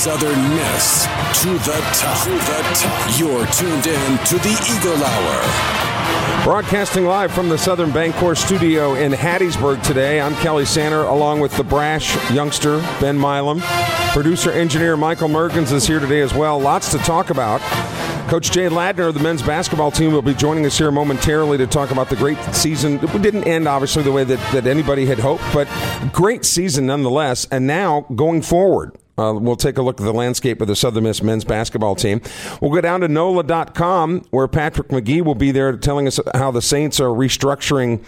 Southern Miss to the top. To the top. You're tuned in to the Eagle Hour. Broadcasting live from the Southern Bancorp studio in Hattiesburg today, I'm Kelly Sander along with the brash youngster Ben Milam. Producer engineer Michael Mergens is here today as well. Lots to talk about. Coach Jay Ladner of the men's basketball team will be joining us here momentarily to talk about the great season. It didn't end, obviously, the way that, that anybody had hoped, but great season nonetheless. And now going forward, uh, we'll take a look at the landscape of the Southern Miss men's basketball team. We'll go down to NOLA.com where Patrick Magee will be there telling us how the Saints are restructuring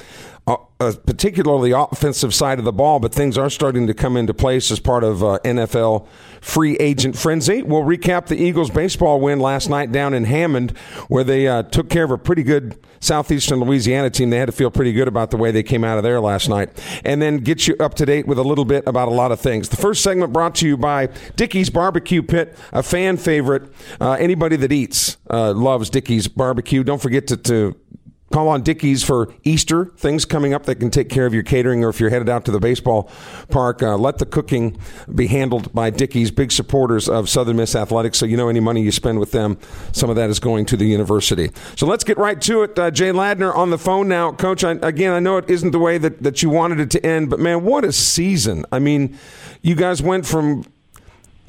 uh, uh, particularly offensive side of the ball, but things are starting to come into place as part of uh, NFL free agent frenzy. We'll recap the Eagles baseball win last night down in Hammond, where they uh, took care of a pretty good Southeastern Louisiana team. They had to feel pretty good about the way they came out of there last night. And then get you up to date with a little bit about a lot of things. The first segment brought to you by Dickey's Barbecue Pit, a fan favorite. Uh, anybody that eats uh, loves Dickey's Barbecue. Don't forget to, to Call on Dickey's for Easter, things coming up that can take care of your catering, or if you're headed out to the baseball park, uh, let the cooking be handled by Dickey's, big supporters of Southern Miss Athletics. So you know any money you spend with them, some of that is going to the university. So let's get right to it. Uh, Jay Ladner on the phone now. Coach, I, again, I know it isn't the way that, that you wanted it to end, but man, what a season. I mean, you guys went from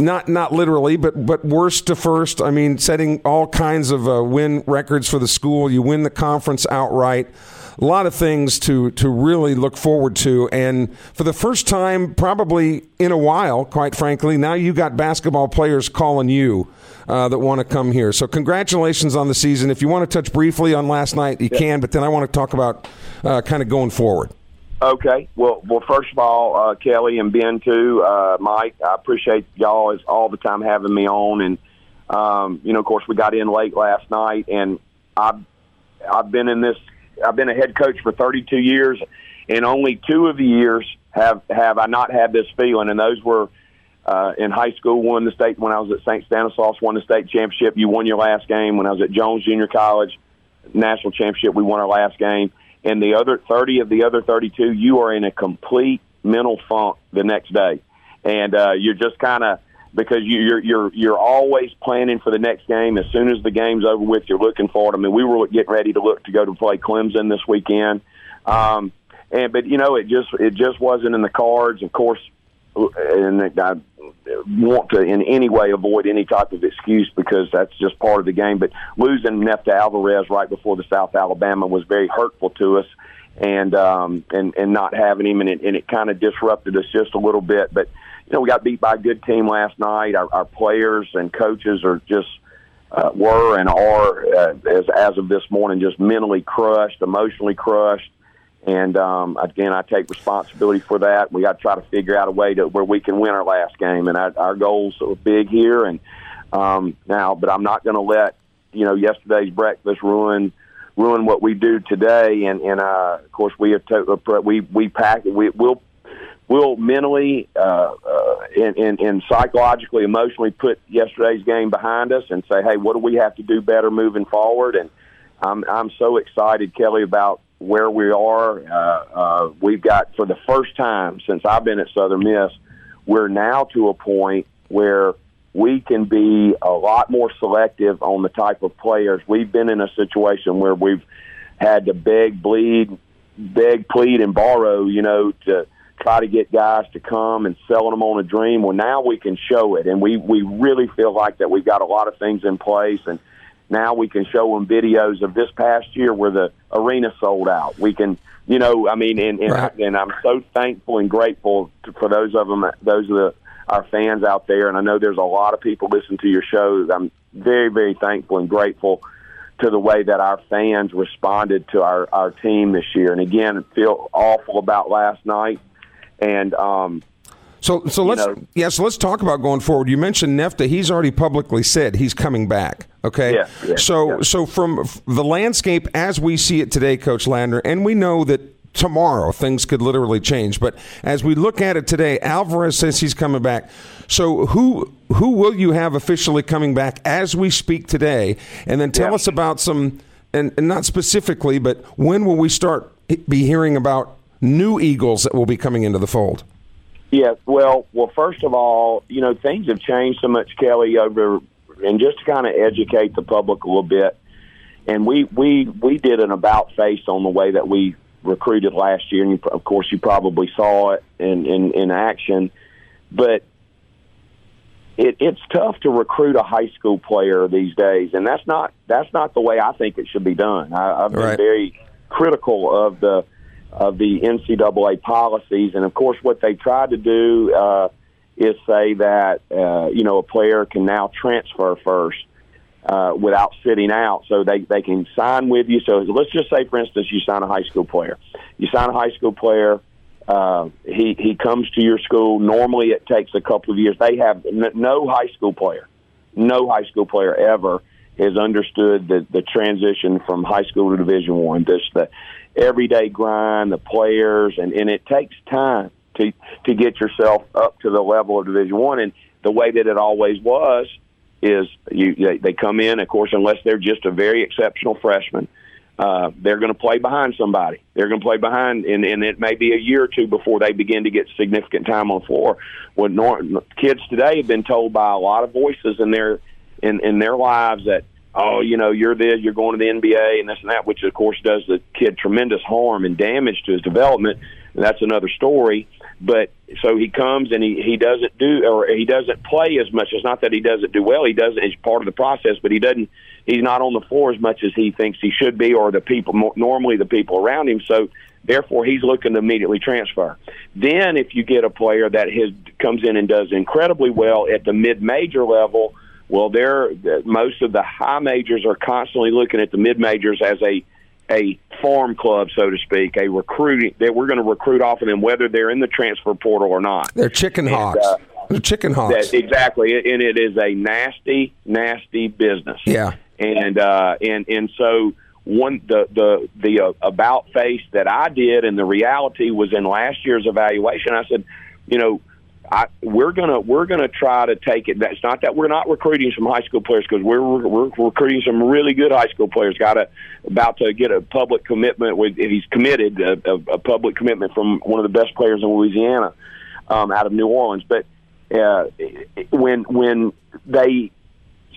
not not literally, but but worst to first. I mean, setting all kinds of uh, win records for the school. You win the conference outright. A lot of things to to really look forward to, and for the first time, probably in a while, quite frankly, now you got basketball players calling you uh, that want to come here. So congratulations on the season. If you want to touch briefly on last night, you yeah. can, but then I want to talk about uh, kind of going forward. Okay. Well, well, first of all, uh, Kelly and Ben too, uh, Mike, I appreciate y'all all the time having me on, and um, you know, of course, we got in late last night, and I've I've been in this, I've been a head coach for 32 years, and only two of the years have have I not had this feeling, and those were. Uh, in high school, won the state when I was at St. Stanislaus, won the state championship. You won your last game when I was at Jones Junior College, national championship. We won our last game and the other 30 of the other 32, you are in a complete mental funk the next day. And uh, you're just kind of because you're you're you're always planning for the next game. As soon as the game's over with, you're looking forward. I mean, we were getting ready to look to go to play Clemson this weekend, um, and but you know, it just it just wasn't in the cards. Of course, and I want to in any way avoid any type of excuse because that's just part of the game. But losing Nefta Alvarez right before the South Alabama was very hurtful to us, and um, and and not having him and it, and it kind of disrupted us just a little bit. But you know, we got beat by a good team last night. Our, our players and coaches are just. Uh, were and are uh, as as of this morning just mentally crushed, emotionally crushed, and um, again, I take responsibility for that. We got to try to figure out a way to where we can win our last game, and our, our goals are big here. And um, now, but I'm not going to let you know yesterday's breakfast ruin ruin what we do today. And, and uh, of course, we have to, uh, we we pack we will we'll mentally uh, uh, and, and, and psychologically, emotionally put yesterday's game behind us and say, hey, what do we have to do better moving forward? And I'm I'm so excited, Kelly, about where we are. Uh, uh, we've got, for the first time since I've been at Southern Miss, we're now to a point where we can be a lot more selective on the type of players. We've been in a situation where we've had to beg, bleed, beg, plead, and borrow, you know, to try to get guys to come and selling them on a dream. Well, now we can show it, and we we really feel like that we've got a lot of things in place, and now we can show them videos of this past year where the arena sold out. We can, you know, I mean, and and, Right. and I'm so thankful and grateful to, for those of them, those of the our fans out there, and I know there's a lot of people listening to your shows. I'm very very thankful and grateful to the way that our fans responded to our, our team this year. And again, feel awful about last night. And um, So, so let's know- yeah. So let's talk about going forward. You mentioned Nefta. He's already publicly said he's coming back. Okay. Yeah, yeah, so, yeah. so from the landscape as we see it today, Coach Ladner, and we know that tomorrow things could literally change. But as we look at it today, Alvarez says he's coming back. So who who will you have officially coming back as we speak today? And then tell us about some, and, and not specifically, but when will we start be hearing about new Eagles that will be coming into the fold? Yeah, well, well, first of all, you know, things have changed so much, Kelly, over, and just to kind of educate the public a little bit. And we, we, we did an about face on the way that we recruited last year. And you, of course, you probably saw it in, in, in action. But it, it's tough to recruit a high school player these days, and that's not that's not the way I think it should be done. I, I've been Right. very critical of the of the NCAA policies, and of course, what they tried to do uh, is say that uh, you know a player can now transfer first uh, without sitting out, so they they can sign with you. So let's just say, for instance, you sign a high school player. You sign a high school player. Uh, he he comes to your school. Normally, it takes a couple of years. They have n- no high school player, no high school player ever has understood the the transition from high school to Division One. This the everyday grind, the players, and and it takes time to to get yourself up to the level of Division One. And the way that it always was is you they, they come in, of course, unless they're just a very exceptional freshman. Uh, they're going to play behind somebody. They're going to play behind, and, and it may be a year or two before they begin to get significant time on the floor. When nor- kids today have been told by a lot of voices in their in, in their lives that, oh, you know, you're this, you're going to the NBA, and this and that, which of course does the kid tremendous harm and damage to his development. And that's another story. But so he comes and he he doesn't do or he doesn't play as much. It's not that he doesn't do well. He doesn't. It's part of the process, but he doesn't. He's not on the floor as much as he thinks he should be, or the people normally the people around him. So therefore, he's looking to immediately transfer. Then, if you get a player that has comes in and does incredibly well at the mid major level, well, they're most of the high majors are constantly looking at the mid majors as a a farm club, so to speak, a recruiting that we're going to recruit off of them, whether they're in the transfer portal or not. They're chicken hawks. uh, They're chicken hawks. That, exactly, and it is a nasty, nasty business. Yeah. and uh, and and so one the the the uh, about face that I did, and the reality was in last year's evaluation. I said, you know. I, we're gonna we're gonna try to take it. That's not that we're not recruiting some high school players because we're, we're recruiting some really good high school players. Got a about to get a public commitment with he's committed a, a, a public commitment from one of the best players in Louisiana um, out of New Orleans. But uh, when when they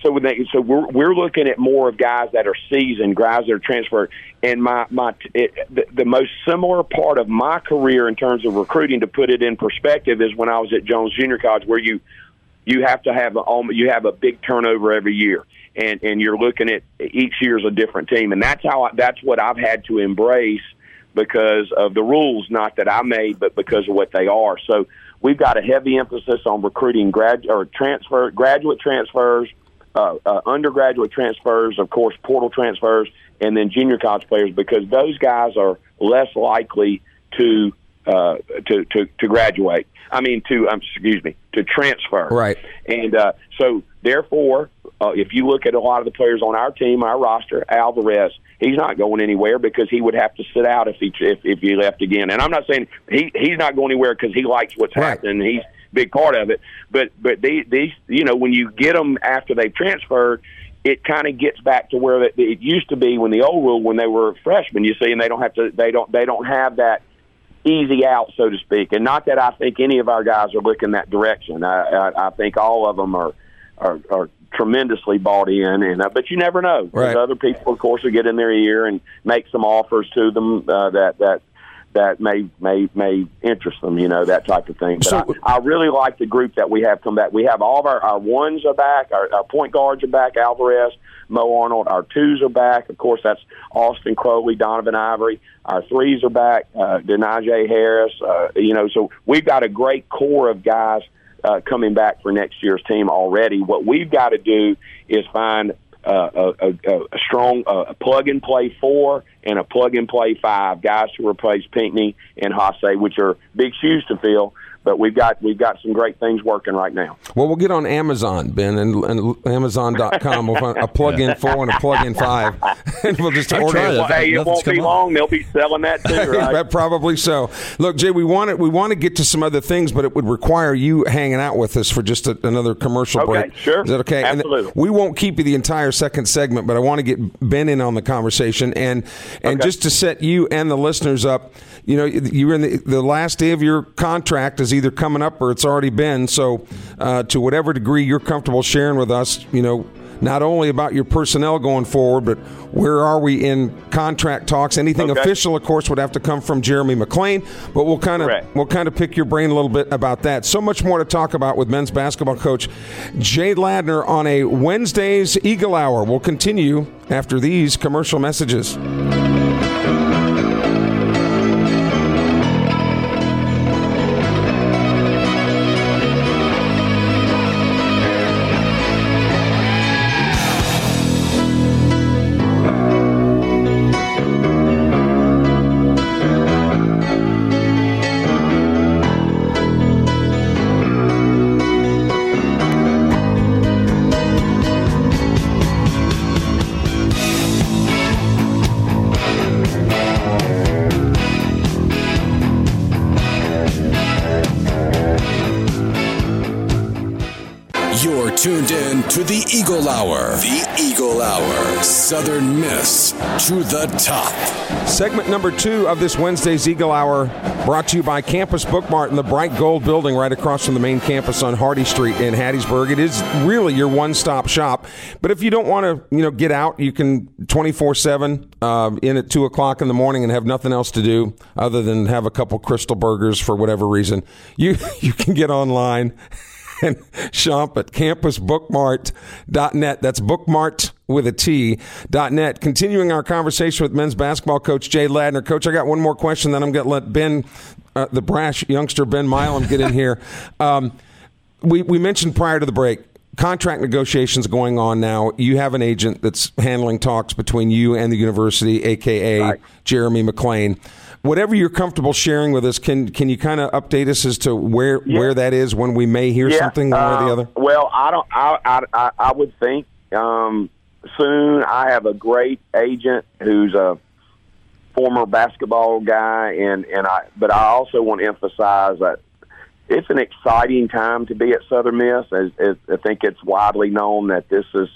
so when they so we're we're looking at more of guys that are seasoned, guys that are transferred. And my my it, the, the most similar part of my career in terms of recruiting, to put it in perspective, is when I was at Jones Junior College, where you you have to have a you have a big turnover every year, and and you're looking at each year's a different team, and that's how I, that's what I've had to embrace because of the rules, not that I made, but because of what they are. So we've got a heavy emphasis on recruiting grad or transfer graduate transfers, uh, uh, undergraduate transfers, of course, portal transfers, and then junior college players because those guys are less likely to uh, to, to to graduate. I mean, to um, excuse me, to transfer. Right. And uh, so, therefore, uh, if you look at a lot of the players on our team, our roster, Alvarez, he's not going anywhere because he would have to sit out if he if, if he left again. And I'm not saying he he's not going anywhere because he likes what's Right. happening. He's big part of it. But but they these you know when you get them after they've transferred. It kind of gets back to where it it used to be when the old rule when they were freshmen. You see, and they don't have to. They don't. They don't have that easy out, so to speak. And not that I think any of our guys are looking that direction. I, I, I think all of them are are, are tremendously bought in, and uh, but you never know. Right. There's other people, of course, who get in their ear and make some offers to them uh, that that that may may may interest them. You know that type of thing. But So- I, I really like the group that we have come back. We have all of our our ones are back. Our, our point guards are back. Alvarez, Mo Arnold. Our twos are back. Of course, that's Austin Crowley, Donovan Ivory. Our threes are back. Uh, Denijay Harris. Uh, you know, so we've got a great core of guys uh, coming back for next year's team already. What we've got to do is find uh, a, a, a strong uh, plug and play four and a plug and play five guys to replace Pinckney and Haase, which are big shoes to fill. But we've got we've got some great things working right now. Well, we'll get on Amazon, Ben, and, and Amazon.com. We'll find a plug-in four and a plug-in five, and we'll just order tried it. it. Well, hey, it won't be come up. long. They'll be selling that too, right? But Probably so. Look, Jay, we want to we want to get to some other things, but it would require you hanging out with us for just a, another commercial Okay, break. sure. Is that okay? And Absolutely. we won't keep you the entire second segment, but I want to get Ben in on the conversation and and Okay. just to set you and the listeners up. You know, you're in the, the last day of your contract is either coming up or it's already been. So, uh, to whatever degree you're comfortable sharing with us, you know, not only about your personnel going forward, but where are we in contract talks? Anything Okay. official, of course, would have to come from Jeremy McClain. But we'll kind of we'll kind of pick your brain a little bit about that. So much more to talk about with men's basketball coach Jay Ladner on a Wednesday's Eagle Hour. We'll continue after these commercial messages. To the Eagle Hour. The Eagle Hour. Southern Miss to the top. Segment number two of this Wednesday's Eagle Hour brought to you by Campus Bookmart in the bright gold building right across from the main campus on Hardy Street in Hattiesburg. It is really your one-stop shop. But if you don't want to, you know, get out, you can 24-7 uh, in at 2 o'clock in the morning and have nothing else to do other than have a couple crystal burgers for whatever reason. You, you can get online and shop at campusbookmart.net. That's bookmart with a T dot net. Continuing our conversation with men's basketball coach Jay Ladner. Coach, I got one more question, then I'm going to let Ben, uh, the brash youngster Ben Milam, get in here. Um, we, we mentioned prior to the break contract negotiations going on now. You have an agent that's handling talks between you and the university, aka Right. Jeremy McClain. Whatever you're comfortable sharing with us, can can you kind of update us as to where Yeah. where that is when we may hear something one or the um, other? Well, I don't. I I, I, I would think um, soon. I have a great agent who's a former basketball guy, and and I. But I also want to emphasize that it's an exciting time to be at Southern Miss. As, as I think it's widely known that this is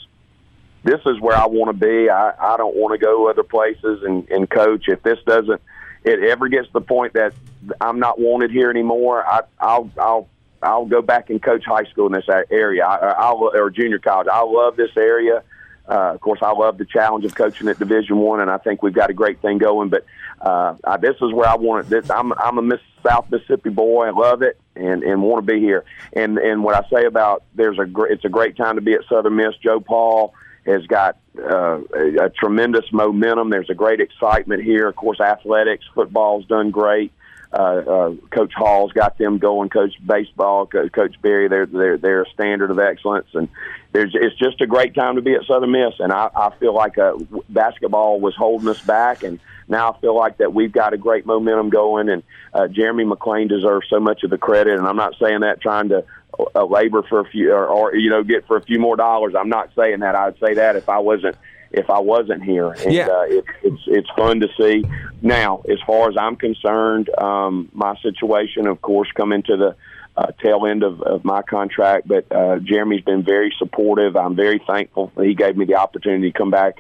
this is where I want to be. I, I don't want to go other places and, and coach. If this doesn't, it ever gets to the point that I'm not wanted here anymore, I, I'll I'll I'll go back and coach high school in this area. I, I'll or junior college. I love this area. Uh, of course, I love the challenge of coaching at Division One, and I think we've got a great thing going. But uh, I, this is where I want it. This, I'm I'm a Miss South Mississippi boy. I love it and and want to be here. And and what I say about there's a gr- it's a great time to be at Southern Miss. Joe Paul has got uh, a, a tremendous momentum. There's a great excitement here. Of course, athletics, football's done great. Uh, uh, Coach Hall's got them going. Coach baseball, Co- Coach Berry, they're they're they're a standard of excellence, and there's it's just a great time to be at Southern Miss. And I, I feel like uh, basketball was holding us back, and now I feel like that we've got a great momentum going. And uh, Jeremy McClain deserves so much of the credit. And I'm not saying that trying to uh, labor for a few or, or you know get for a few more dollars. I'm not saying that. I'd say that if I wasn't if I wasn't here. And, Yeah. uh, it, it's it's fun to see. Now, as far as I'm concerned, um, my situation, of course, coming to the uh, tail end of, of my contract, but uh, Jeremy's been very supportive. I'm very thankful that he gave me the opportunity to come back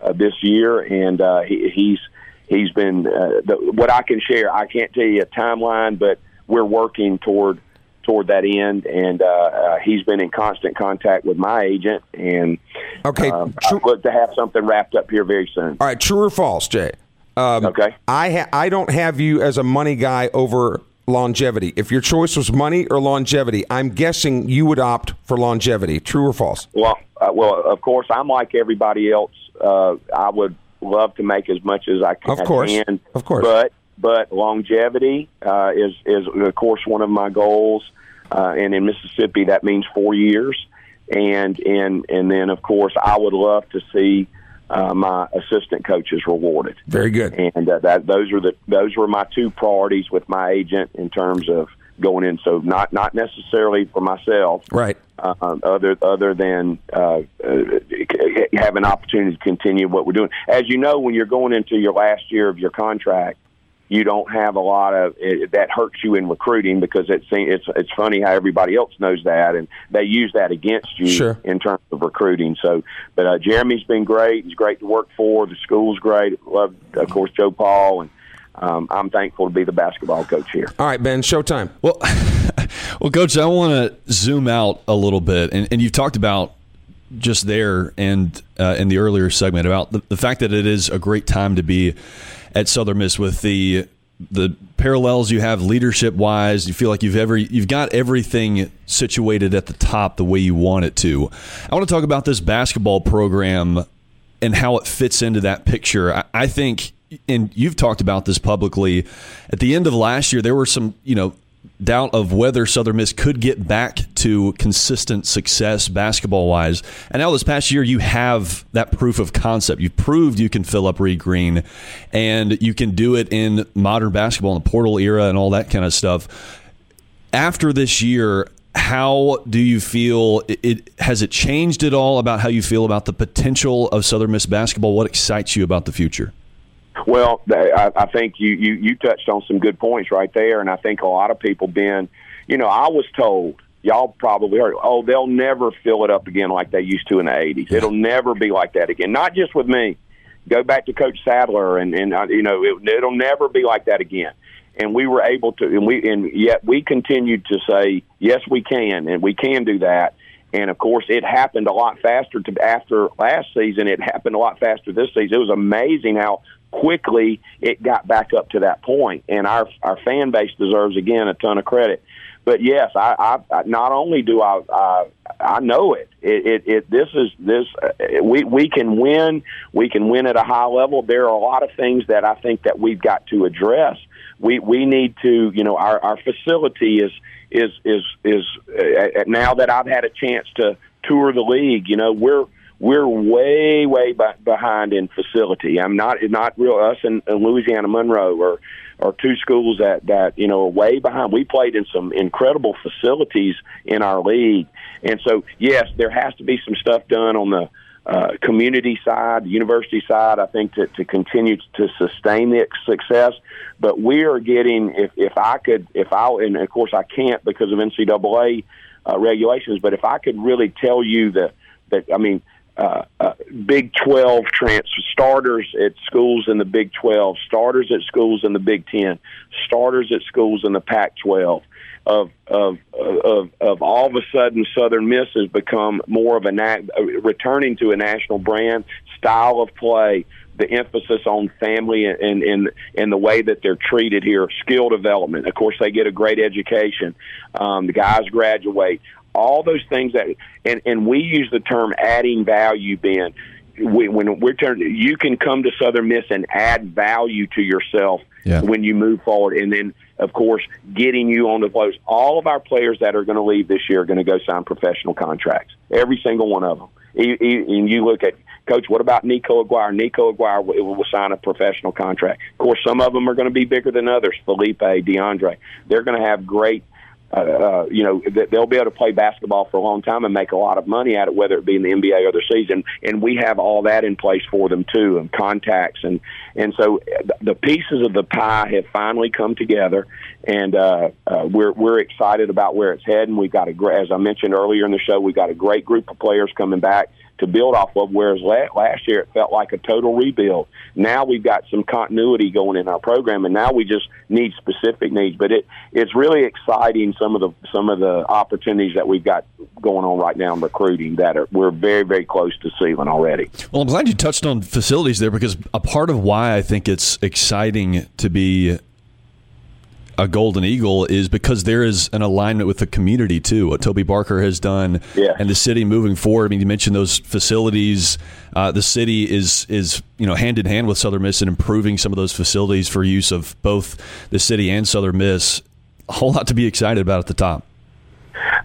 uh, this year, and uh, he, he's he's been uh, the, what I can share. I can't tell you a timeline, but we're working toward toward that end, and uh, uh, he's been in constant contact with my agent, and Okay, um, true- I look to have something wrapped up here very soon. All right, true or false, Jay? Um, Okay. I ha- I don't have you as a money guy over longevity. If your choice was money or longevity, I'm guessing you would opt for longevity. True or false? Well, uh, well, of course, I'm like everybody else. Uh, I would love to make as much as I can. Of course. can, Of course. But but longevity uh, is is of course one of my goals. Uh, and in Mississippi, that means four years. And and and then of course, I would love to see uh, my assistant coaches rewarded. Very good. and uh, that those are the those were my two priorities with my agent in terms of going in. So not not necessarily for myself, Right. uh, other other than uh, uh, have an opportunity to continue what we're doing. As you know, when you're going into your last year of your contract, you don't have a lot of it, that hurts you in recruiting because it's it's it's funny how everybody else knows that and they use that against you Sure. in terms of recruiting. So, but uh, Jeremy's been great. He's great to work for. The school's great. Love, of course, Joe Paul and. Um, I'm thankful to be the basketball coach here. All right, Ben. Showtime. Well, well, coach, I want to zoom out a little bit, and, and you've talked about just there and uh, in the earlier segment about the, the fact that it is a great time to be at Southern Miss with the the parallels you have leadership wise. You feel like you've ever you've got everything situated at the top the way you want it to. I want to talk about this basketball program and how it fits into that picture. I, I think, and you've talked about this publicly. At the end of last year, there were some, you know, doubt of whether Southern Miss could get back to consistent success basketball wise. And now this past year, you have that proof of concept. You've proved you can fill up Reed Green, and you can do it in modern basketball in the portal era and all that kind of stuff after this year, how do you feel? It, it has it changed at all about how you feel about the potential of Southern Miss basketball? What excites you about the future? Well, I, I think you, you you touched on some good points right there, and I think a lot of people been, you know, I was told y'all probably heard, oh, they'll never fill it up again like they used to in the '80s. It'll never be like that again. Not just with me. Go back to Coach Sadler, and and uh, you know, it, it'll never be like that again. And we were able to, and we and yet we continued to say, yes, we can, and we can do that. And of course, it happened a lot faster to after last season. It happened a lot faster this season. It was amazing how quickly it got back up to that point. And our our fan base deserves again a ton of credit. But yes, I, I, not only do I, I I know it. It, it, it this is this uh, we we can win. We can win at a high level. There are a lot of things that I think that we've got to address. We we need to you know our our facility is is is is uh, now that I've had a chance to tour the league. You know we're we're way way b- behind in facility. I'm not not real us in, in Louisiana Monroe or or two schools that that you know are way behind. We played in some incredible facilities in our league, and so yes, there has to be some stuff done on the uh, community side, university side. I think to to continue to sustain the success, but we are getting if if I could if I and of course I can't because of NCAA uh, regulations, but if I could really tell you that that I mean uh, uh, Big 12 transfer starters at schools in the Big 12, starters at schools in the Big 10, starters at schools in the Pac 12. Of, of of of all of a sudden Southern Miss has become more of a na- returning to a national brand style of play the emphasis on family and and and the way that they're treated here skill development. Of course they get a great education. Um, the guys graduate all those things that and and we use the term adding value ben. We, when we're turning you can come to southern miss and add value to yourself Yeah. when you move forward. And then of course getting you on the post all of our players that are going to leave this year are going to go sign professional contracts every single one of them and you look at coach what about nico aguirre? Nico aguirre will sign a professional contract. Of course some of them are going to be bigger than others felipe deandre. They're going to have great uh, uh, you know, they'll be able to play basketball for a long time and make a lot of money at it, whether it be in the NBA or the season. And we have all that in place for them too, and contacts, and and so uh, the pieces of the pie have finally come together, and uh, uh, we're we're excited about where it's heading. We've got a as I mentioned earlier in the show, we've got a great group of players coming back to build off of. Whereas last year it felt like a total rebuild. Now we've got some continuity going in our program, and now we just need specific needs. But it it's really exciting some of the some of the opportunities that we've got going on right now in recruiting that are we're very very close to sealing already. Well, I'm glad you touched on facilities there because a part of why I think it's exciting to be a golden eagle is because there is an alignment with the community too. What Toby Barker has done, yeah. and the city moving forward. I mean, you mentioned those facilities. Uh, the city is is you know hand in hand with Southern Miss in improving some of those facilities for use of both the city and Southern Miss. A whole lot to be excited about at the top.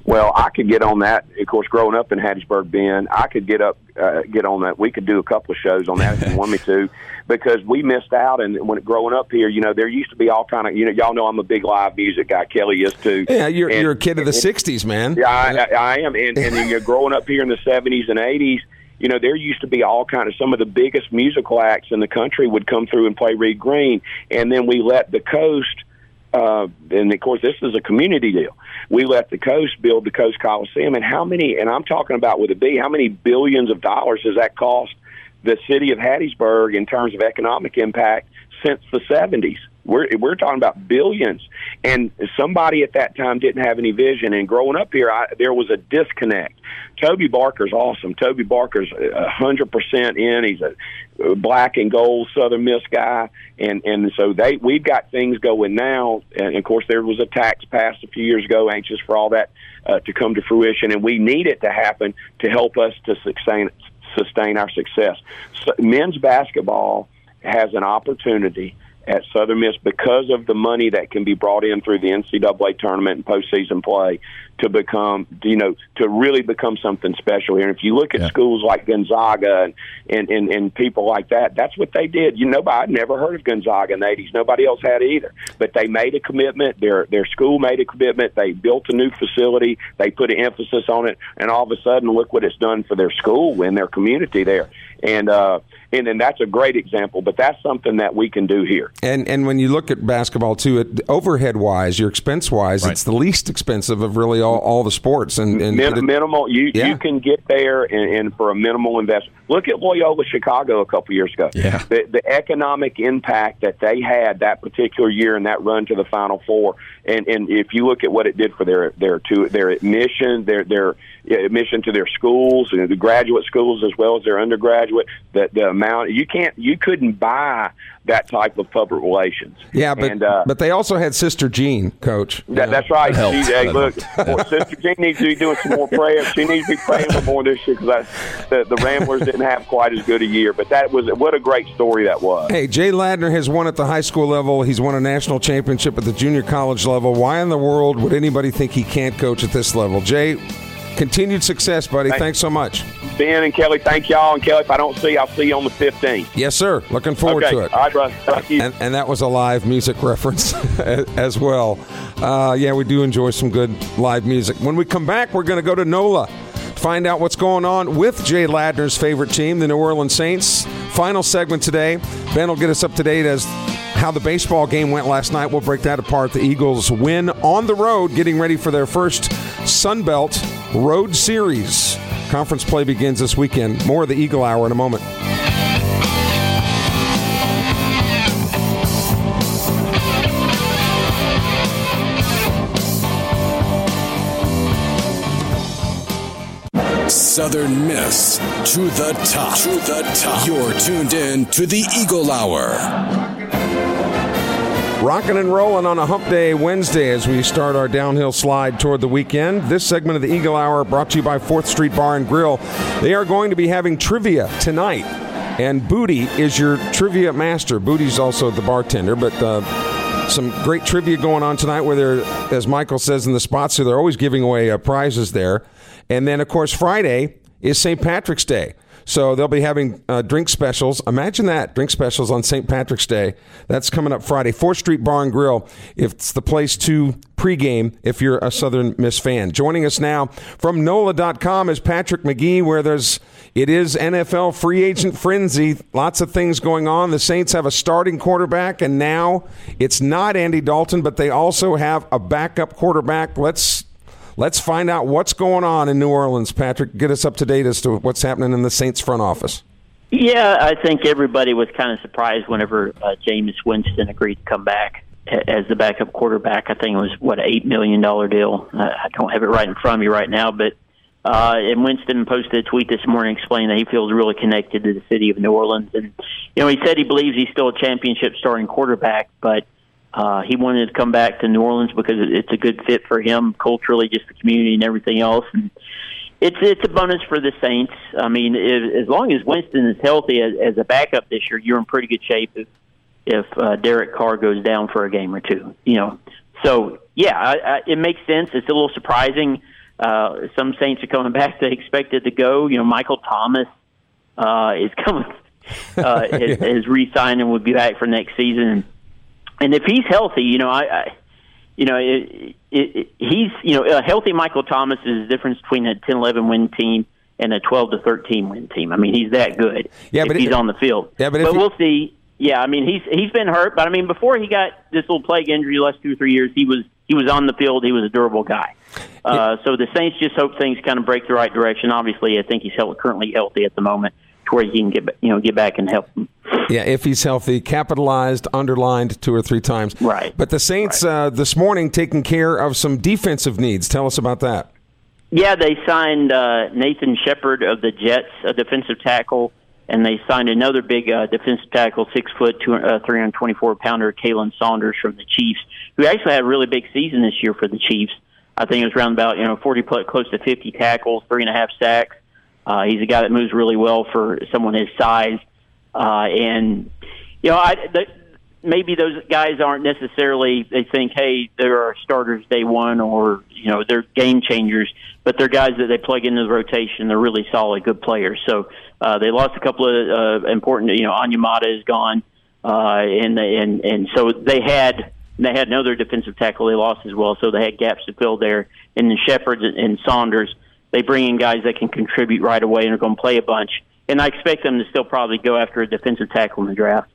Well, I could get on that. Of course, growing up in Hattiesburg Ben, I could get up, uh, get on that. We could do a couple of shows on that if you want me to, because we missed out. And when growing up here, you know, there used to be all kind of, you know, y'all know I'm a big live music guy. Kelly is too. Yeah, you're and, you're a kid of the '60s, man. Yeah, I, I am. And, and you're growing up here in the '70s and '80s you know, there used to be all kind of some of the biggest musical acts in the country would come through and play Reed Green, and then we let the coast uh, and of course, this is a community deal. We let the coast build the Coast Coliseum, and how many? And I'm talking about with a B. How many billions of dollars does that cost the city of Hattiesburg in terms of economic impact since the 70s? We're we're talking about billions, and somebody at that time didn't have any vision. And growing up here, I, there was a disconnect. Toby Barker's awesome. Toby Barker's a hundred percent in. He's a black and gold Southern Miss guy, and and so they we've got things going now. And of course, there was a tax passed a few years ago. Anxious for all that uh, to come to fruition, and we need it to happen to help us to sustain sustain our success. So, men's basketball has an opportunity at Southern Miss because of the money that can be brought in through the NCAA tournament and postseason play to become, you know, to really become something special here. And if you look at yeah. schools like Gonzaga and, and, and, and people like that, that's what they did. You know, I'd never heard of Gonzaga in the 80s. Nobody else had either. But they made a commitment. Their, their school made a commitment. They built a new facility. They put an emphasis on it. And all of a sudden, look what it's done for their school and their community there. And, uh, and then that's a great example. But that's something that we can do here. And and when you look at basketball too, it, overhead wise, your expense wise, right. it's the least expensive of really all, all the sports. And, and Min- minimal, you yeah. you can get there and, and, for a minimal investment. Look at Loyola Chicago a couple years ago. Yeah. The, the economic impact that they had that particular year and that run to the Final Four, and and if you look at what it did for their their to their admission, their their admission to their schools and the graduate schools as well as their undergraduate, the the amount you can't you couldn't buy that type of public relations. Yeah, but and, uh, but they also had Sister Jean, Coach. That, that's right. She, hey, look, well, Sister Jean needs to be doing some more prayers. She needs to be praying for more this year because the, the Ramblers didn't have quite as good a year. But that was what a great story that was. Hey, Jay Ladner has won at the high school level. He's won a national championship at the junior college level. Why in the world would anybody think he can't coach at this level? Jay, continued success, buddy. Thanks, Thanks so much. Ben and Kelly, thank y'all. And Kelly, if I don't see you, I'll see you on the 15th. Yes, sir. Looking forward okay. to it. All right, brother. Thank you. And, and that was a live music reference as well. Uh, yeah, we do enjoy some good live music. When we come back, we're going to go to NOLA. Find out what's going on with Jay Ladner's favorite team, the New Orleans Saints. Final segment today. Ben will get us up to date as how the baseball game went last night. We'll break that apart. The Eagles win on the road, getting ready for their first Sun Belt Road Series. Conference play begins this weekend. More of the Eagle Hour in a moment. Southern Miss to the top. To the top. You're tuned in to the Eagle Hour. Rocking and rolling on a hump day Wednesday as we start our downhill slide toward the weekend. This segment of the Eagle Hour brought to you by 4th Street Bar and Grill. They are going to be having trivia tonight. And Booty is your trivia master. Booty's also the bartender, but uh, some great trivia going on tonight where they're, as Michael says in the spots, so they're always giving away uh, prizes there. And then, of course, Friday is St. Patrick's Day. So they'll be having uh, drink specials. Imagine that drink specials on St. Patrick's Day. That's coming up Friday. Fourth Street Bar and Grill. It's the place to pregame if you're a Southern Miss fan. Joining us now from NOLA.com is Patrick Magee, where there's it is NFL free agent frenzy. Lots of things going on. The Saints have a starting quarterback, and now it's not Andy Dalton, but they also have a backup quarterback. Let's Let's find out what's going on in New Orleans. Patrick, get us up to date as to what's happening in the Saints front office. Yeah, I think everybody was kind of surprised whenever uh, Jameis Winston agreed to come back as the backup quarterback. I think it was what an eight million dollar deal. I don't have it right in front of me right now, but uh, and Winston posted a tweet this morning explaining that he feels really connected to the city of New Orleans, and you know he said he believes he's still a championship starting quarterback, but uh, he wanted to come back to New Orleans because it's a good fit for him culturally, just the community and everything else, and it's it's a bonus for the Saints. I mean, if, as long as Winston is healthy as, as a backup this year, you're in pretty good shape. If if uh, Derek Carr goes down for a game or two, you know. So yeah, I, I, it makes sense. It's a little surprising. Uh, some Saints are coming back. They expected to go. You know, Michael Thomas uh, is coming. Uh, has, has re-signed and would be back for next season. And if he's healthy, you know, I, I you know, it, it, it, he's you know a healthy Michael Thomas is the difference between a 10-11 win team and a 12 to 13 win team. I mean, he's that good. Yeah, but he's on the field. Yeah, but, but he, we'll see. Yeah, I mean he's he's been hurt, but I mean before he got this little plague injury the last two or three years, he was he was on the field. He was a durable guy. Uh, so the Saints just hope things kind of break the right direction. Obviously, I think he's currently healthy at the moment, to where he can get you know get back and help them. Yeah, if he's healthy, capitalized, underlined two or three times. Right. But the Saints right. uh, this morning taking care of some defensive needs. Tell us about that. Yeah, they signed uh, Nathan Shepherd of the Jets, a defensive tackle and they signed another big uh, defensive tackle, six foot, two, uh, 324 pounder, Khalen Saunders from the Chiefs, who actually had a really big season this year for the Chiefs. I think it was around about you know 40 plus, close to 50 tackles, three and a half sacks. Uh, he's a guy that moves really well for someone his size, uh, and you know I. The, maybe those guys aren't necessarily they think hey they're starters day one or you know they're game changers but they're guys that they plug into the rotation. They're really solid good players. So uh, they lost a couple of uh, important you know Onyemata is gone. Uh, and and and so they had they had another defensive tackle they lost as well. So they had gaps to fill there. And the Shepherds and Saunders they bring in guys that can contribute right away and are going to play a bunch and I expect them to still probably go after a defensive tackle in the draft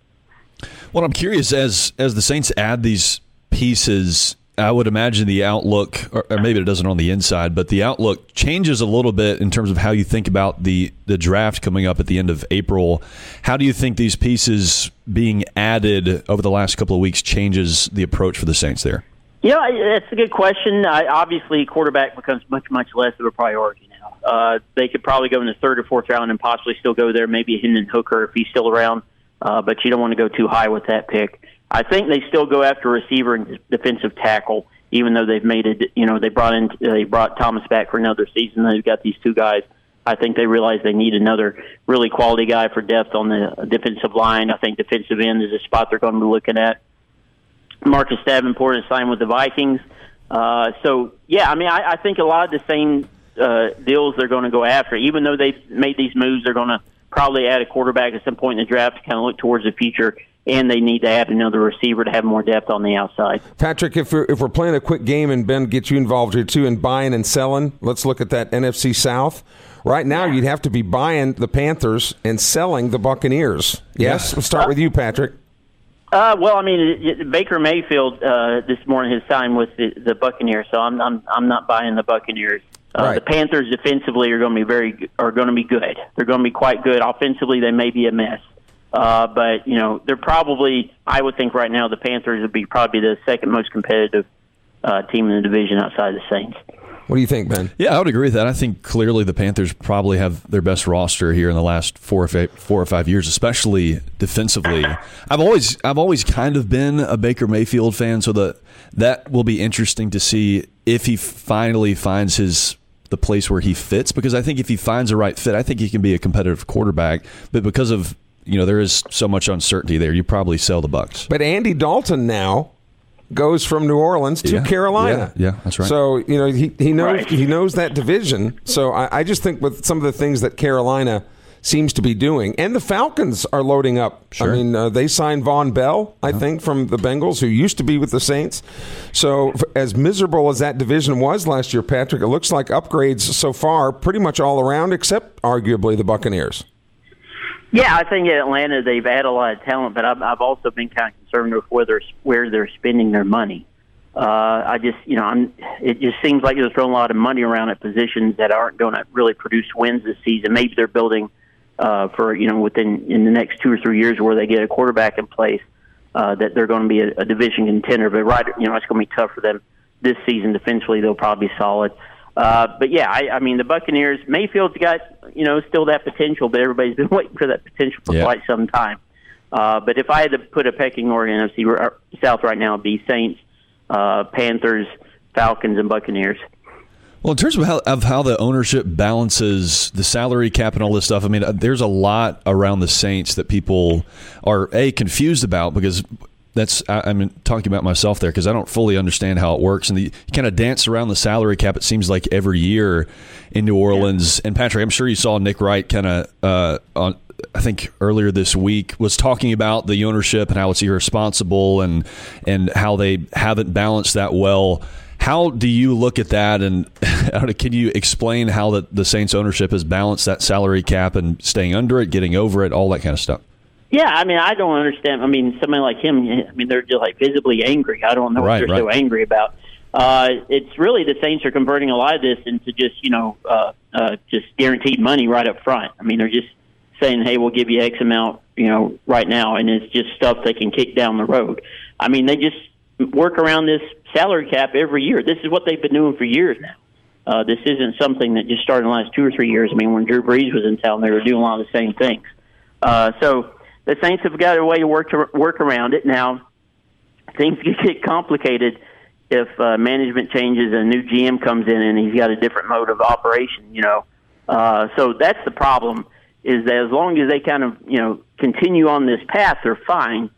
well, I'm curious as as the Saints add these pieces. I would imagine the outlook, or, maybe it doesn't on the inside, but the outlook changes a little bit in terms of how you think about the the draft coming up at the end of April. How do you think these pieces being added over the last couple of weeks changes the approach for the Saints there? Yeah, that's a good question. I, obviously, quarterback becomes much much less of a priority now. Uh, they could probably go in the third or fourth round and possibly still go there. Maybe Hendon Hooker if he's still around uh, but you don't want to go too high with that pick. I think they still go after receiver and defensive tackle, even though they've made it. You know, they brought in they brought Thomas back for another season. They've got these two guys. I think they realize they need another really quality guy for depth on the defensive line. I think defensive end is a spot they're going to be looking at. Marcus Davenport is signed with the Vikings. Uh, so yeah, I mean, I, I think a lot of the same uh, deals they're going to go after. Even though they've made these moves, they're going to probably add a quarterback at some point in the draft to kind of look towards the future. And they need to add another receiver to have more depth on the outside. Patrick, if we're, if we're playing a quick game and Ben gets you involved here too in buying and selling, let's look at that NFC South. Right now, you'd have to be buying the Panthers and selling the Buccaneers. Yes, we'll start with you, Patrick. Uh, well, I mean, it, it, Baker Mayfield uh, this morning has signed with the, the Buccaneers, so I'm, I'm I'm not buying the Buccaneers. Uh, right. The Panthers defensively are going to be very are going to be good. They're going to be quite good. Offensively, they may be a mess, uh, but you know they're probably. I would think right now the Panthers would be probably the second most competitive uh, team in the division outside the Saints. What do you think, Ben? Yeah, I would agree with that. I think clearly the Panthers probably have their best roster here in the last four or five, four or five years, especially defensively. I've always I've always kind of been a Baker Mayfield fan, so the that will be interesting to see if he finally finds his the place where he fits because I think if he finds the right fit, I think he can be a competitive quarterback. But because of you know there is so much uncertainty there, you probably sell the Bucks. But Andy Dalton now goes from New Orleans to yeah, Carolina. Yeah, yeah, that's right. So you know he he knows right. he knows that division. So I, I just think with some of the things that Carolina seems to be doing. And the Falcons are loading up. Sure. I mean, uh, they signed Vonn Bell, I think, from the Bengals, who used to be with the Saints. So, as miserable as that division was last year, Patrick, it looks like upgrades so far pretty much all around, except arguably the Buccaneers. Yeah, I think in Atlanta they've had a lot of talent, but I've, I've also been kind of concerned with whether where they're spending their money. Uh, I just, you know, I'm. It just seems like they're throwing a lot of money around at positions that aren't going to really produce wins this season. Maybe they're building uh, for you know within in the next two or three years where they get a quarterback in place uh, that they're going to be a, a division contender. But right, you know, it's going to be tough for them this season. Defensively, they'll probably be solid. Uh, but yeah, I, I mean the Buccaneers. Mayfield's got you know still that potential, but everybody's been waiting for that potential for Yeah. quite some time. Uh, but if I had to put a pecking order in NFC South right now, it'd be Saints, uh, Panthers, Falcons, and Buccaneers. Well, in terms of how, of how the ownership balances the salary cap and all this stuff, I mean, uh, there's a lot around the Saints that people are a confused about because that's I, I'm talking about myself there because I don't fully understand how it works and the, you kind of dance around the salary cap. It seems like every year in New Orleans. And Patrick, I'm sure you saw Nick Wright kind of uh, on. I think earlier this week was talking about the ownership and how it's irresponsible and and how they haven't balanced that well. How do you look at that, and know, can you explain how the, the Saints ownership has balanced that salary cap and staying under it, getting over it, all that kind of stuff? Yeah, I mean, I don't understand. I mean, somebody like him, I mean, they're just like visibly angry. I don't know Right, what they're so angry about. Uh, it's really the Saints are converting a lot of this into just you know uh, uh, just guaranteed money right up front. I mean, they're just saying, "Hey, we'll give you X amount," you know, right now, and it's just stuff they can kick down the road. I mean, they just work around this salary cap every year. This is what they've been doing for years now. Uh, this isn't something that just started in the last two or three years. I mean, when Drew Brees was in town, they were doing a lot of the same things. Uh, so the Saints have got a way to work to work around it. Now, things can get complicated if uh, management changes and a new GM comes in and he's got a different mode of operation. You know, uh, so that's the problem. Is that as long as they kind of you know continue on this path, they're fine.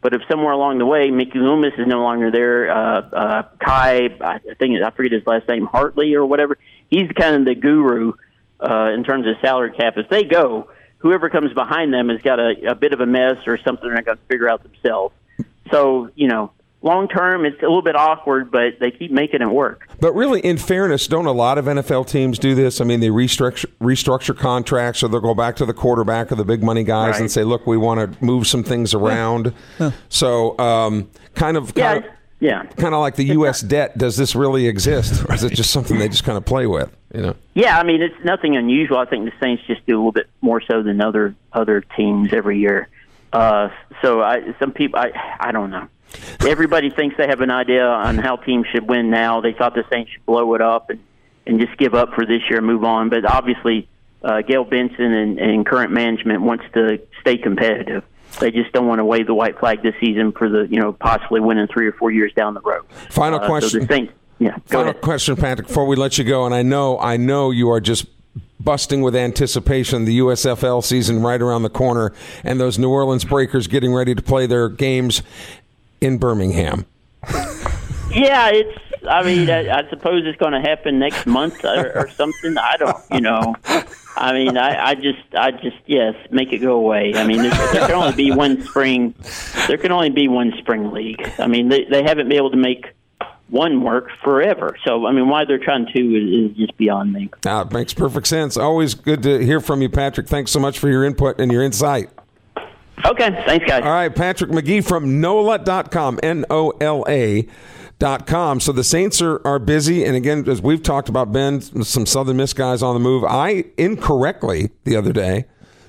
But if somewhere along the way Mickey Loomis is no longer there, uh, uh, Kai, I think I forget his last name, Hartley or whatever, he's kind of the guru uh, in terms of salary cap. If they go, whoever comes behind them has got a, a bit of a mess or something they're going to figure out themselves. So you know, long term, it's a little bit awkward, but they keep making it work. But really, in fairness, don't a lot of NFL teams do this? I mean, they restructure restructure contracts, or they'll go back to the quarterback or the big money guys and say, "Look, we want to move some things around." So, um, kind of, Yeah, kind of, yeah, kind of like the U.S. debt. Does this really exist, or is it just something they just kind of play with? You know? yeah. I mean, it's nothing unusual. I think the Saints just do a little bit more so than other other teams every year. Uh, so I, some people, I, I don't know. Everybody thinks they have an idea on how teams should win now. They thought the Saints should blow it up and, and just give up for this year and move on. But obviously, uh, Gayle Benson and, and current management wants to stay competitive. They just don't want to wave the white flag this season for the you know possibly winning three or four years down the road. Final Uh, question. the Saints, yeah. Final ahead. question, Patrick, before we let you go, and I know, I know you are just busting with anticipation. The USFL season right around the corner, and those New Orleans Breakers getting ready to play their games in Birmingham. Yeah, it's. I mean, I, I suppose it's going to happen next month or, or something. I don't, you know. I mean, I, I just, I just, yes, make it go away. I mean, there, there can only be one spring. There can only be one spring league. I mean, they they haven't been able to make one work forever. So, I mean, why they're trying to is, is just beyond me. Uh, it makes perfect sense. Always good to hear from you, Patrick. Thanks so much for your input and your insight. Okay, thanks, guys. All right, Patrick Magee from NOLA.com, N O L A. Dot com. So the Saints are, are busy, and again, as we've talked about, Ben, some Southern Miss guys on the move. I incorrectly the other day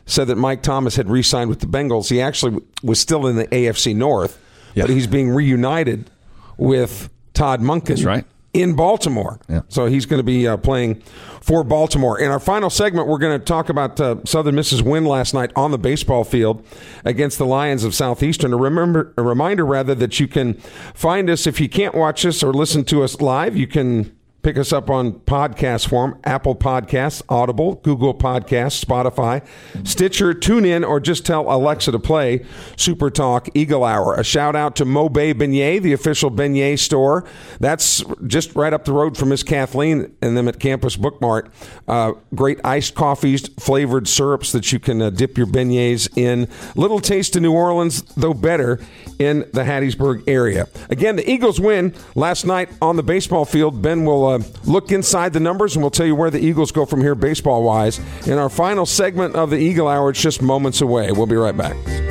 said that Mike Thomas had re-signed with the Bengals. He actually was still in the AFC North, Yeah. but he's being reunited with Todd Monken. That's right. In Baltimore. Yeah. So he's going to be uh, playing for Baltimore. In our final segment, we're going to talk about uh, Southern Miss's win last night on the baseball field against the Lions of Southeastern. A, remember, a reminder, rather, that you can find us if you can't watch us or listen to us live. You can pick us up on podcast form Apple Podcasts, Audible, Google Podcasts, Spotify, Stitcher, TuneIn, or just tell Alexa to play Super Talk Eagle Hour. A shout out to Mo Bay Beignet, the official beignet store. That's just right up the road from Miss Kathleen and them at Campus Bookmart. Uh, great iced coffees, flavored syrups that you can uh, dip your beignets in. Little taste of New Orleans, though better in the Hattiesburg area. Again, the Eagles win last night on the baseball field. Ben will uh, Uh, look inside the numbers and we'll tell you where the Eagles go from here baseball wise. In our final segment of the Eagle Hour, it's just moments away. We'll be right back.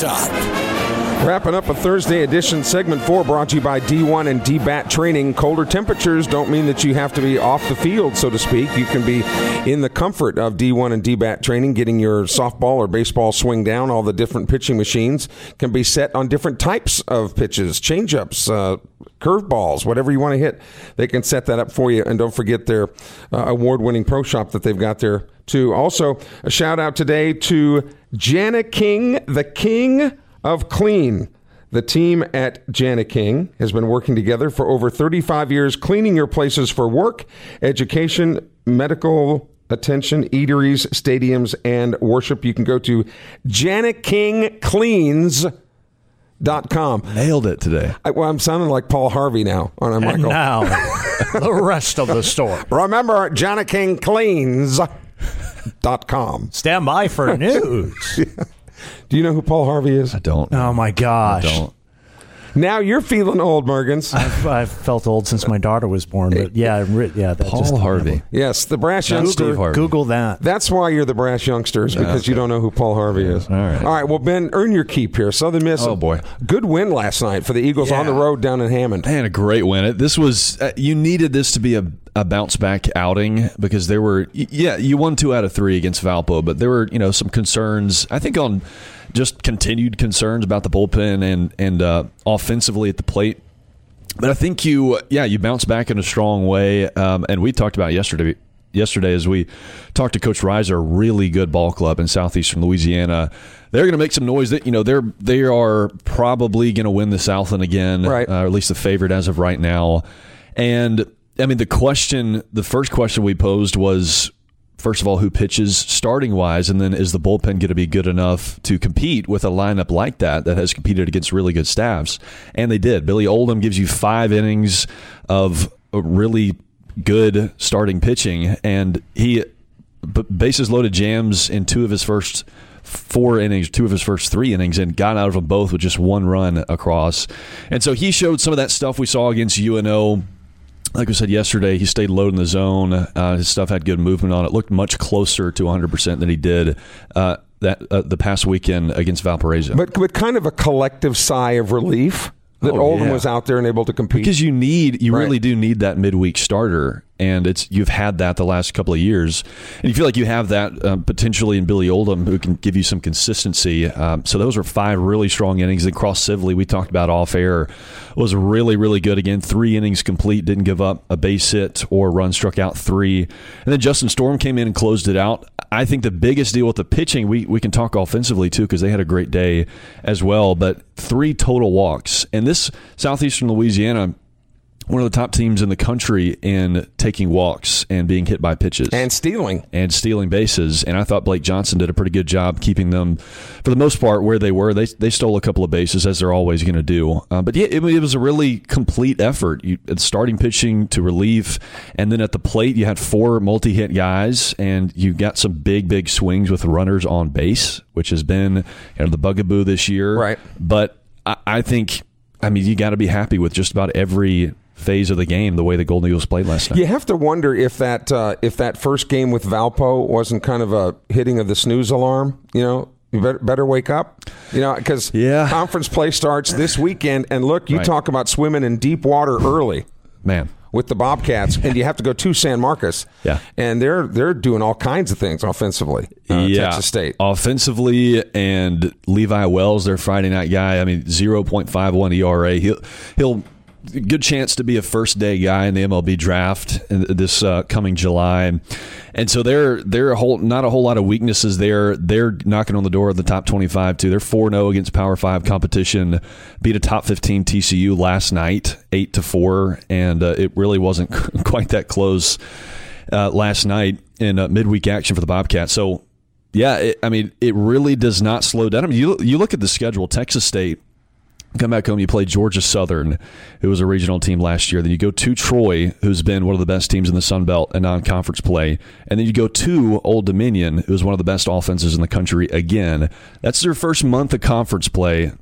Top. Wrapping up a Thursday edition, segment four brought to you by D1 and DBAT training. Colder temperatures don't mean that you have to be off the field, so to speak. You can be in the comfort of D1 and DBAT training, getting your softball or baseball swing down. All the different pitching machines can be set on different types of pitches, changeups, uh, curveballs, whatever you want to hit. They can set that up for you. And don't forget their uh, award winning pro shop that they've got there, too. Also, a shout out today to Jani-King, the king of clean. The team at Jani-King has been working together for over 35 years, cleaning your places for work, education, medical attention, eateries, stadiums, and worship. You can go to janikingcleans.com. Nailed it today. I, well, I'm sounding like Paul Harvey now, aren't I, And Michael? now, the rest of the story. Remember, janikingcleans.com. Stand by for news. Do you know who Paul Harvey is? I don't. Oh my gosh. I don't. Now you're feeling old, Mergens. I've, I've felt old since my daughter was born, but yeah, I'm re- yeah. That Paul just, Harvey. Yes, the brash Not youngster. Steve Harvey. Google that. That's why you're the brash youngsters because you don't know who Paul Harvey is. All right. All right. Well, Ben, earn your keep here. Southern Miss. Oh, boy. Good win last night for the Eagles on the road down in Hammond. Man, a great win. It- This was uh, you needed this to be a, a bounce back outing because there were yeah you won two out of three against Valpo, but there were you know some concerns. I think on just continued concerns about the bullpen and and uh, offensively at the plate. But I think you yeah you bounce back in a strong way. Um, and we talked about yesterday yesterday as we talked to Coach Riser, really good ball club in southeastern Louisiana. They're going to make some noise. That you know they're they are probably going to win the Southland again, Right. uh, or at least the favorite as of right now. And I mean, the question, the first question we posed was, first of all, who pitches starting wise, and then is the bullpen going to be good enough to compete with a lineup like that that has competed against really good staffs? And they did. Billy Oldham gives you five innings of really good starting pitching, and he bases loaded jams in two of his first four innings, two of his first three innings, and got out of them both with just one run across. And so he showed some of that stuff we saw against UNO. Like we said yesterday, he stayed low in the zone. Uh, his stuff had good movement on it. Looked much closer to 100% than he did uh, that uh, the past weekend against Valparaiso. But with kind of a collective sigh of relief that Oh, Oldham yeah. was out there and able to compete. because you need you Right. really do need that midweek starter and it's you've had that the last couple of years and you feel like you have that um, potentially in Billy Oldham who can give you some consistency um, so those were five really strong innings and Cross we talked about off air was really really good again three innings complete didn't give up a base hit or run struck out three and then Justin Storm came in and closed it out I think the biggest deal with the pitching we, we can talk offensively too because they had a great day as well but three total walks. And this southeastern Louisiana one of the top teams in the country in taking walks and being hit by pitches and stealing. and stealing bases. And I thought Blake Johnson did a pretty good job keeping them, for the most part, where they were. They, they stole a couple of bases, as they're always going to do. Uh, but yeah, it, it was a really complete effort. You, starting pitching to relief, and then at the plate, you had four multi hit guys, and you got some big, big swings with runners on base, which has been you know, the bugaboo this year. Right. But I, I think, I mean, you got to be happy with just about every phase of the game the way the Golden Eagles played last night. You have to wonder if that uh, if that first game with Valpo wasn't kind of a hitting of the snooze alarm. You know, you better, better wake up. You know, because Yeah. conference play starts this weekend, and look, you Right. talk about swimming in deep water early. Man. with the Bobcats, and you have to go to San Marcos. Yeah. and they're they're doing all kinds of things offensively. Uh, Texas State. offensively, and Levi Wells, their Friday night guy. I mean, zero point five one ERA. He'll he'll good chance to be a first day guy in the MLB draft this uh, coming July. And so they're they're a whole not a whole lot of weaknesses there. They're knocking on the door of the top twenty five too. They're four zero against Power Five competition. Beat a top fifteen TCU last night, eight to four, and uh, it really wasn't quite that close uh, last night in uh, midweek action for the Bobcats. So yeah, it, I mean, it really does not slow down. I mean, you you look at the schedule. Texas State come back home. You play Georgia Southern, who was a regional team last year. Then you go to Troy, who's been one of the best teams in the Sun Belt and non-conference play, and then you go to Old Dominion, who's one of the best offenses in the country. Again, that's their first month of conference play.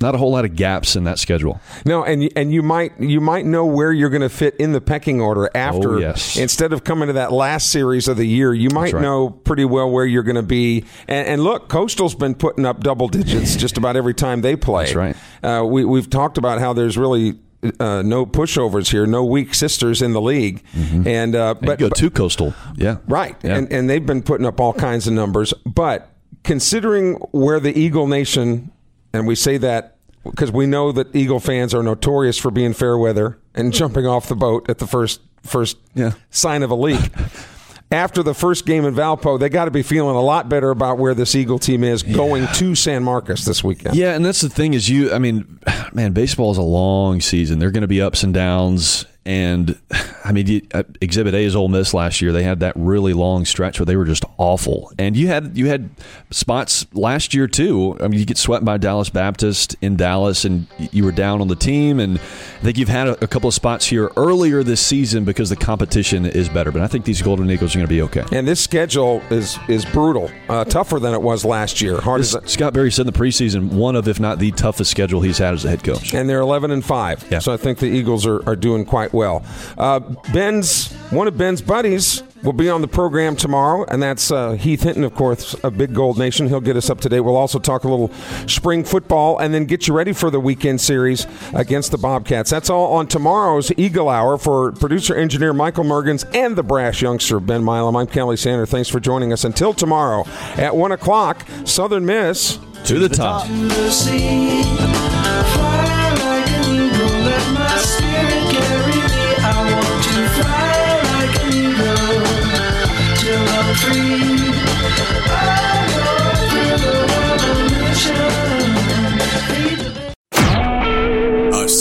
Not a whole lot of gaps in that schedule. No, and you- and you might you might know where you're going to fit in the pecking order after. Oh, yes. Instead of coming to that last series of the year, you might right. know pretty well where you're going to be. And, and look, Coastal's been putting up double digits just about every time they play. That's right. Uh, we we've talked about how there's really. Uh, no pushovers here, no weak sisters in the league, and uh, But but go to coastal, yeah, Right. Yeah. And and they've been putting up all kinds of numbers. But considering where the Eagle Nation, and we say that because we know that Eagle fans are notorious for being fair weather and jumping off the boat at the first first Yeah. sign of a leak. After the first game in Valpo, they got to be feeling a lot better about where this Eagle team is going to San Marcos this weekend. Yeah, and that's the thing is you. I mean, man, baseball is a long season. They're going to be ups and downs, and I mean, uh, Exhibit A is Ole Miss last year. They had that really long stretch where they were just awful, and you had you had spots last year too. I mean, you get swept by Dallas Baptist in Dallas, and you were down on the team, and I think you've had a, a couple of spots here earlier this season because the competition is better. But I think these Golden Eagles are going to be okay. And this schedule is is brutal, uh, tougher than it was last year. Hard as Scott Berry said in the preseason, one of, if not the toughest schedule he's had as a head coach. and they're 11 and 5 Yeah. so i think the eagles are, are doing quite well. Uh, ben's one of ben's buddies will be on the program tomorrow and that's uh, heath hinton of course of big gold nation. He'll get us up to date. We'll also talk a little spring football and then get you ready for the weekend series against the bobcats. That's all on tomorrow's eagle hour for producer engineer michael mergens and the brash youngster ben milam. I'm kelly sander. Thanks for joining us. Until tomorrow at 1 o'clock southern miss To the top. the sea. Fly